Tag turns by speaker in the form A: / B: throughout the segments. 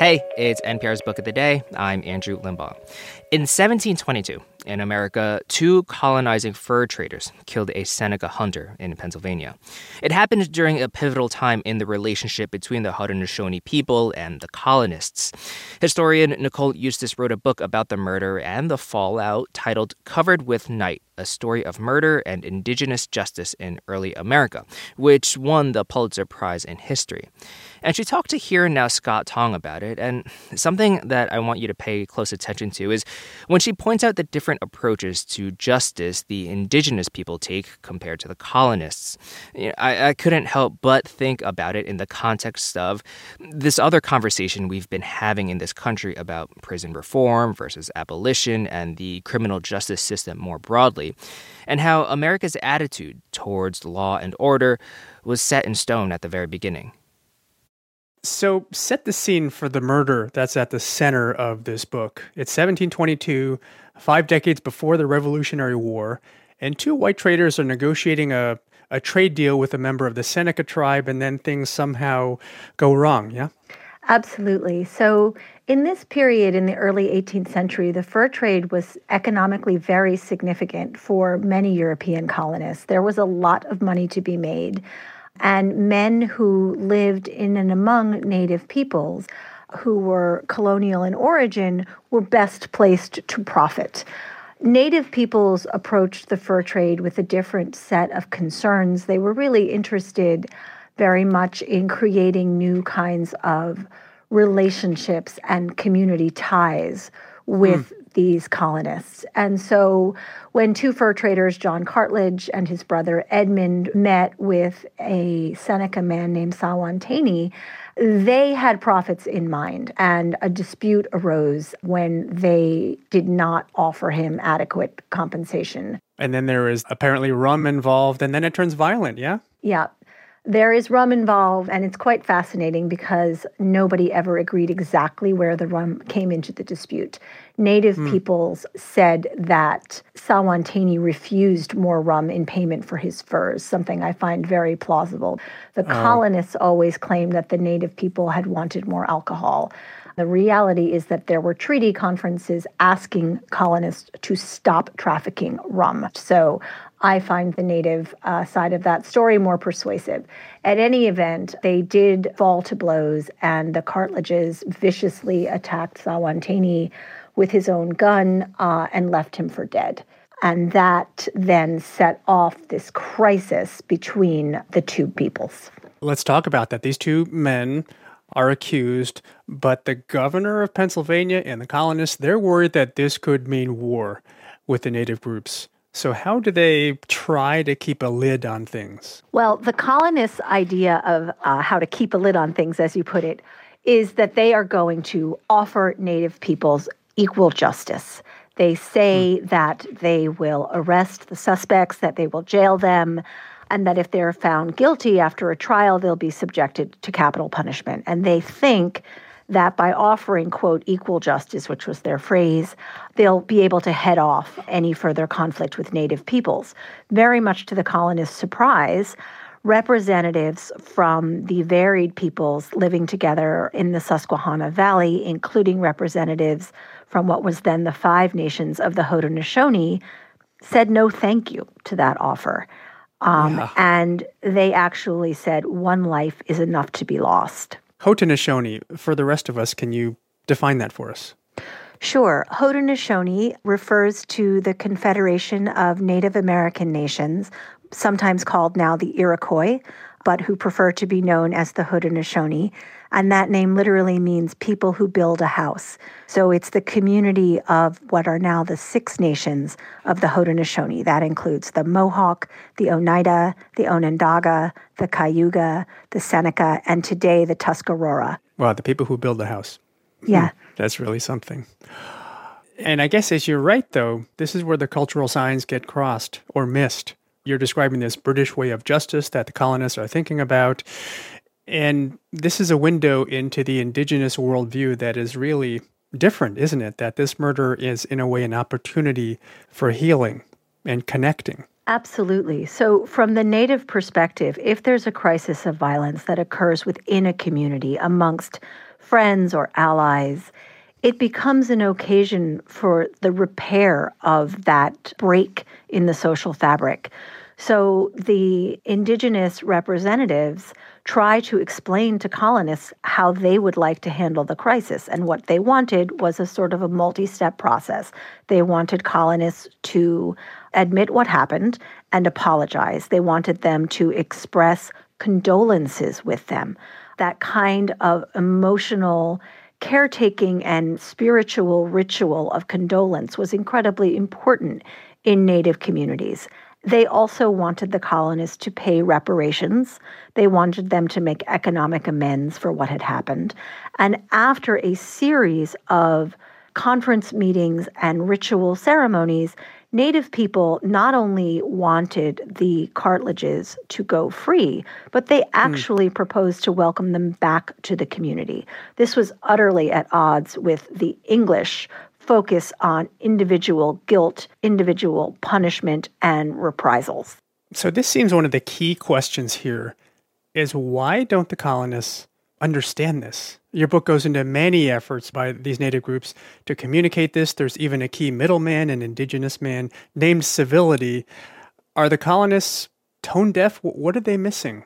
A: Hey, it's NPR's Book of the Day. I'm Andrew Limbong. In 1722, in America, two colonizing fur traders killed a Seneca hunter in Pennsylvania. It happened during a pivotal time in the relationship between the Haudenosaunee people and the colonists. Historian Nicole Eustace wrote a book about the murder and the fallout titled Covered with Night a story of murder and indigenous justice in early America, which won the Pulitzer Prize in History. And she talked to Here and Now Scott Tong about it. And something that I want you to pay close attention to is when she points out the different approaches to justice the indigenous people take compared to the colonists. I, I couldn't help but think about it in the context of this other conversation we've been having in this country about prison reform versus abolition and the criminal justice system more broadly, and how America's attitude towards law and order was set in stone at the very beginning.
B: So, set the scene for the murder that's at the center of this book. It's 1722, five decades before the Revolutionary War, and two white traders are negotiating a, a trade deal with a member of the Seneca tribe, and then things somehow go wrong, yeah?
C: Absolutely. So, in this period in the early 18th century, the fur trade was economically very significant for many European colonists. There was a lot of money to be made. And men who lived in and among native peoples who were colonial in origin were best placed to profit. Native peoples approached the fur trade with a different set of concerns. They were really interested very much in creating new kinds of relationships and community ties with mm. These colonists. And so when two fur traders, John Cartledge and his brother Edmund, met with a Seneca man named Sawantaeny, they had profits in mind, and a dispute arose when they did not offer him adequate compensation.
B: And then there is apparently rum involved, and then it turns violent, yeah?
C: Yeah. There is rum involved, and it's quite fascinating because nobody ever agreed exactly where the rum came into the dispute. Native mm. peoples said that Sawantaeny refused more rum in payment for his furs, something I find very plausible. The oh. colonists always claimed that the native people had wanted more alcohol. The reality is that there were treaty conferences asking colonists to stop trafficking rum. So I find the native uh, side of that story more persuasive. At any event, they did fall to blows, and the Cartledges viciously attacked Sawantaeny with his own gun uh, and left him for dead. And that then set off this crisis between the two peoples.
B: Let's talk about that. These two men are accused, but the governor of Pennsylvania and the colonists, they're worried that this could mean war with the native groups. So, how do they try to keep a lid on things?
C: Well, the colonists' idea of uh, how to keep a lid on things, as you put it, is that they are going to offer Native peoples equal justice. They say mm. that they will arrest the suspects, that they will jail them, and that if they're found guilty after a trial, they'll be subjected to capital punishment. And they think that by offering, quote, equal justice, which was their phrase, they'll be able to head off any further conflict with Native peoples. Very much to the colonists' surprise, representatives from the varied peoples living together in the Susquehanna Valley, including representatives from what was then the five nations of the Haudenosaunee, said no thank you to that offer. Um, yeah. And they actually said one life is enough to be lost.
B: Haudenosaunee, for the rest of us, can you define that for us?
C: Sure. Haudenosaunee refers to the Confederation of Native American Nations, sometimes called now the Iroquois, but who prefer to be known as the Haudenosaunee. And that name literally means people who build a house. So it's the community of what are now the six nations of the Haudenosaunee. That includes the Mohawk, the Oneida, the Onondaga, the Cayuga, the Seneca, and today the Tuscarora.
B: Wow, the people who build the house.
C: Yeah. Hmm,
B: that's really something. And I guess as you're right, though, this is where the cultural signs get crossed or missed. You're describing this British way of justice that the colonists are thinking about. And this is a window into the indigenous worldview that is really different, isn't it? That this murder is, in a way, an opportunity for healing and connecting.
C: Absolutely. So, from the native perspective, if there's a crisis of violence that occurs within a community amongst friends or allies, it becomes an occasion for the repair of that break in the social fabric. So the indigenous representatives try to explain to colonists how they would like to handle the crisis. And what they wanted was a sort of a multi step process. They wanted colonists to admit what happened and apologize. They wanted them to express condolences with them. That kind of emotional caretaking and spiritual ritual of condolence was incredibly important in Native communities. They also wanted the colonists to pay reparations. They wanted them to make economic amends for what had happened. And after a series of conference meetings and ritual ceremonies, Native people not only wanted the Cartledges to go free, but they hmm. actually mm. proposed to welcome them back to the community. This was utterly at odds with the English focus on individual guilt, individual punishment, and reprisals.
B: So, this seems one of the key questions here is why don't the colonists understand this? Your book goes into many efforts by these native groups to communicate this. There's even a key middleman, an indigenous man named Civility. Are the colonists tone deaf? What are they missing?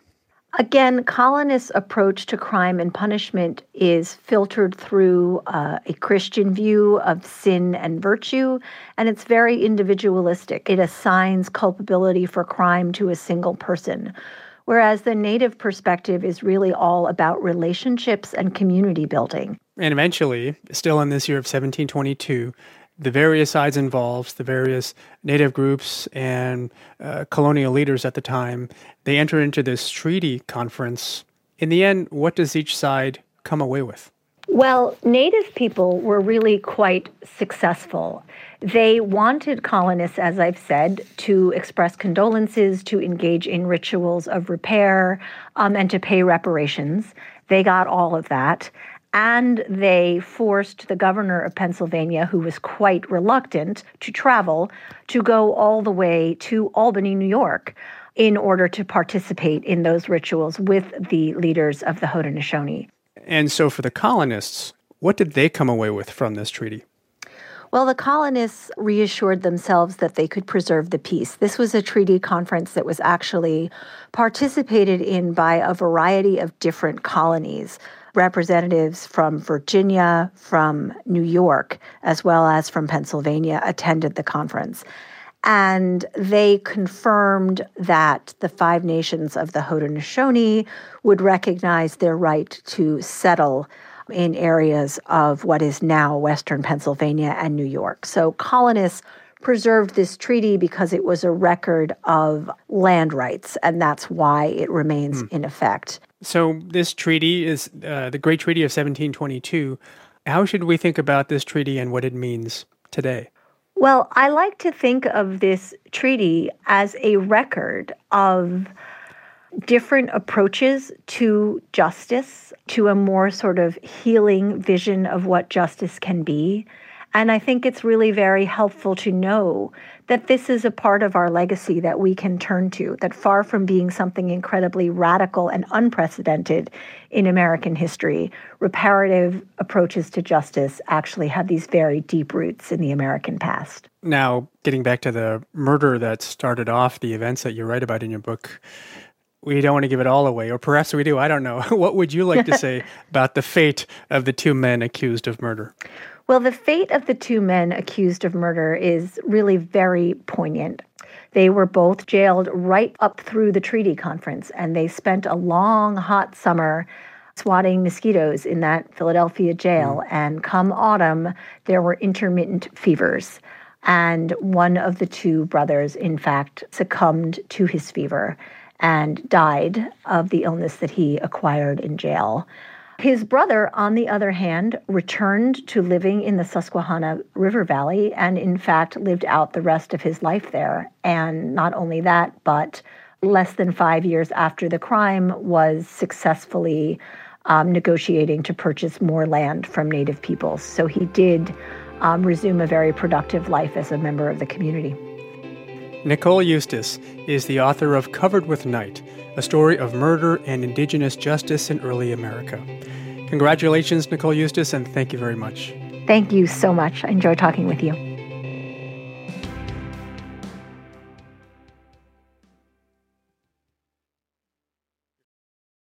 C: Again, colonists' approach to crime and punishment is filtered through uh, a Christian view of sin and virtue, and it's very individualistic. It assigns culpability for crime to a single person. Whereas the native perspective is really all about relationships and community building.
B: And eventually, still in this year of 1722, the various sides involved, the various native groups and uh, colonial leaders at the time, they enter into this treaty conference. In the end, what does each side come away with?
C: Well, Native people were really quite successful. They wanted colonists, as I've said, to express condolences, to engage in rituals of repair, um, and to pay reparations. They got all of that and they forced the governor of Pennsylvania, who was quite reluctant to travel, to go all the way to Albany, New York, in order to participate in those rituals with the leaders of the Haudenosaunee.
B: And so, for the colonists, what did they come away with from this treaty?
C: Well, the colonists reassured themselves that they could preserve the peace. This was a treaty conference that was actually participated in by a variety of different colonies representatives from Virginia, from New York, as well as from Pennsylvania attended the conference. And they confirmed that the five nations of the Haudenosaunee would recognize their right to settle in areas of what is now Western Pennsylvania and New York. So colonists preserved this treaty because it was a record of land rights, and that's why it remains hmm. in effect.
B: So, this treaty is uh, the Great Treaty of 1722. How should we think about this treaty and what it means today?
C: Well, I like to think of this treaty as a record of different approaches to justice, to a more sort of healing vision of what justice can be. And I think it's really very helpful to know that this is a part of our legacy that we can turn to, that far from being something incredibly radical and unprecedented in American history, reparative approaches to justice actually have these very deep roots in the American past.
B: Now, getting back to the murder that started off the events that you write about in your book, we don't want to give it all away, or perhaps we do. I don't know. what would you like to say about the fate of the two men accused of murder?
C: Well, the fate of the two men accused of murder is really very poignant. They were both jailed right up through the treaty conference, and they spent a long, hot summer swatting mosquitoes in that Philadelphia jail. Mm. And come autumn, there were intermittent fevers. And one of the two brothers, in fact, succumbed to his fever and died of the illness that he acquired in jail. His brother, on the other hand, returned to living in the Susquehanna River Valley and, in fact, lived out the rest of his life there. And not only that, but less than five years after the crime, was successfully um, negotiating to purchase more land from Native peoples. So he did um, resume a very productive life as a member of the community.
B: Nicole Eustace is the author of Covered with Night, a story of murder and indigenous justice in early America. Congratulations, Nicole Eustace, and thank you very much.
C: Thank you so much. I enjoy talking with you.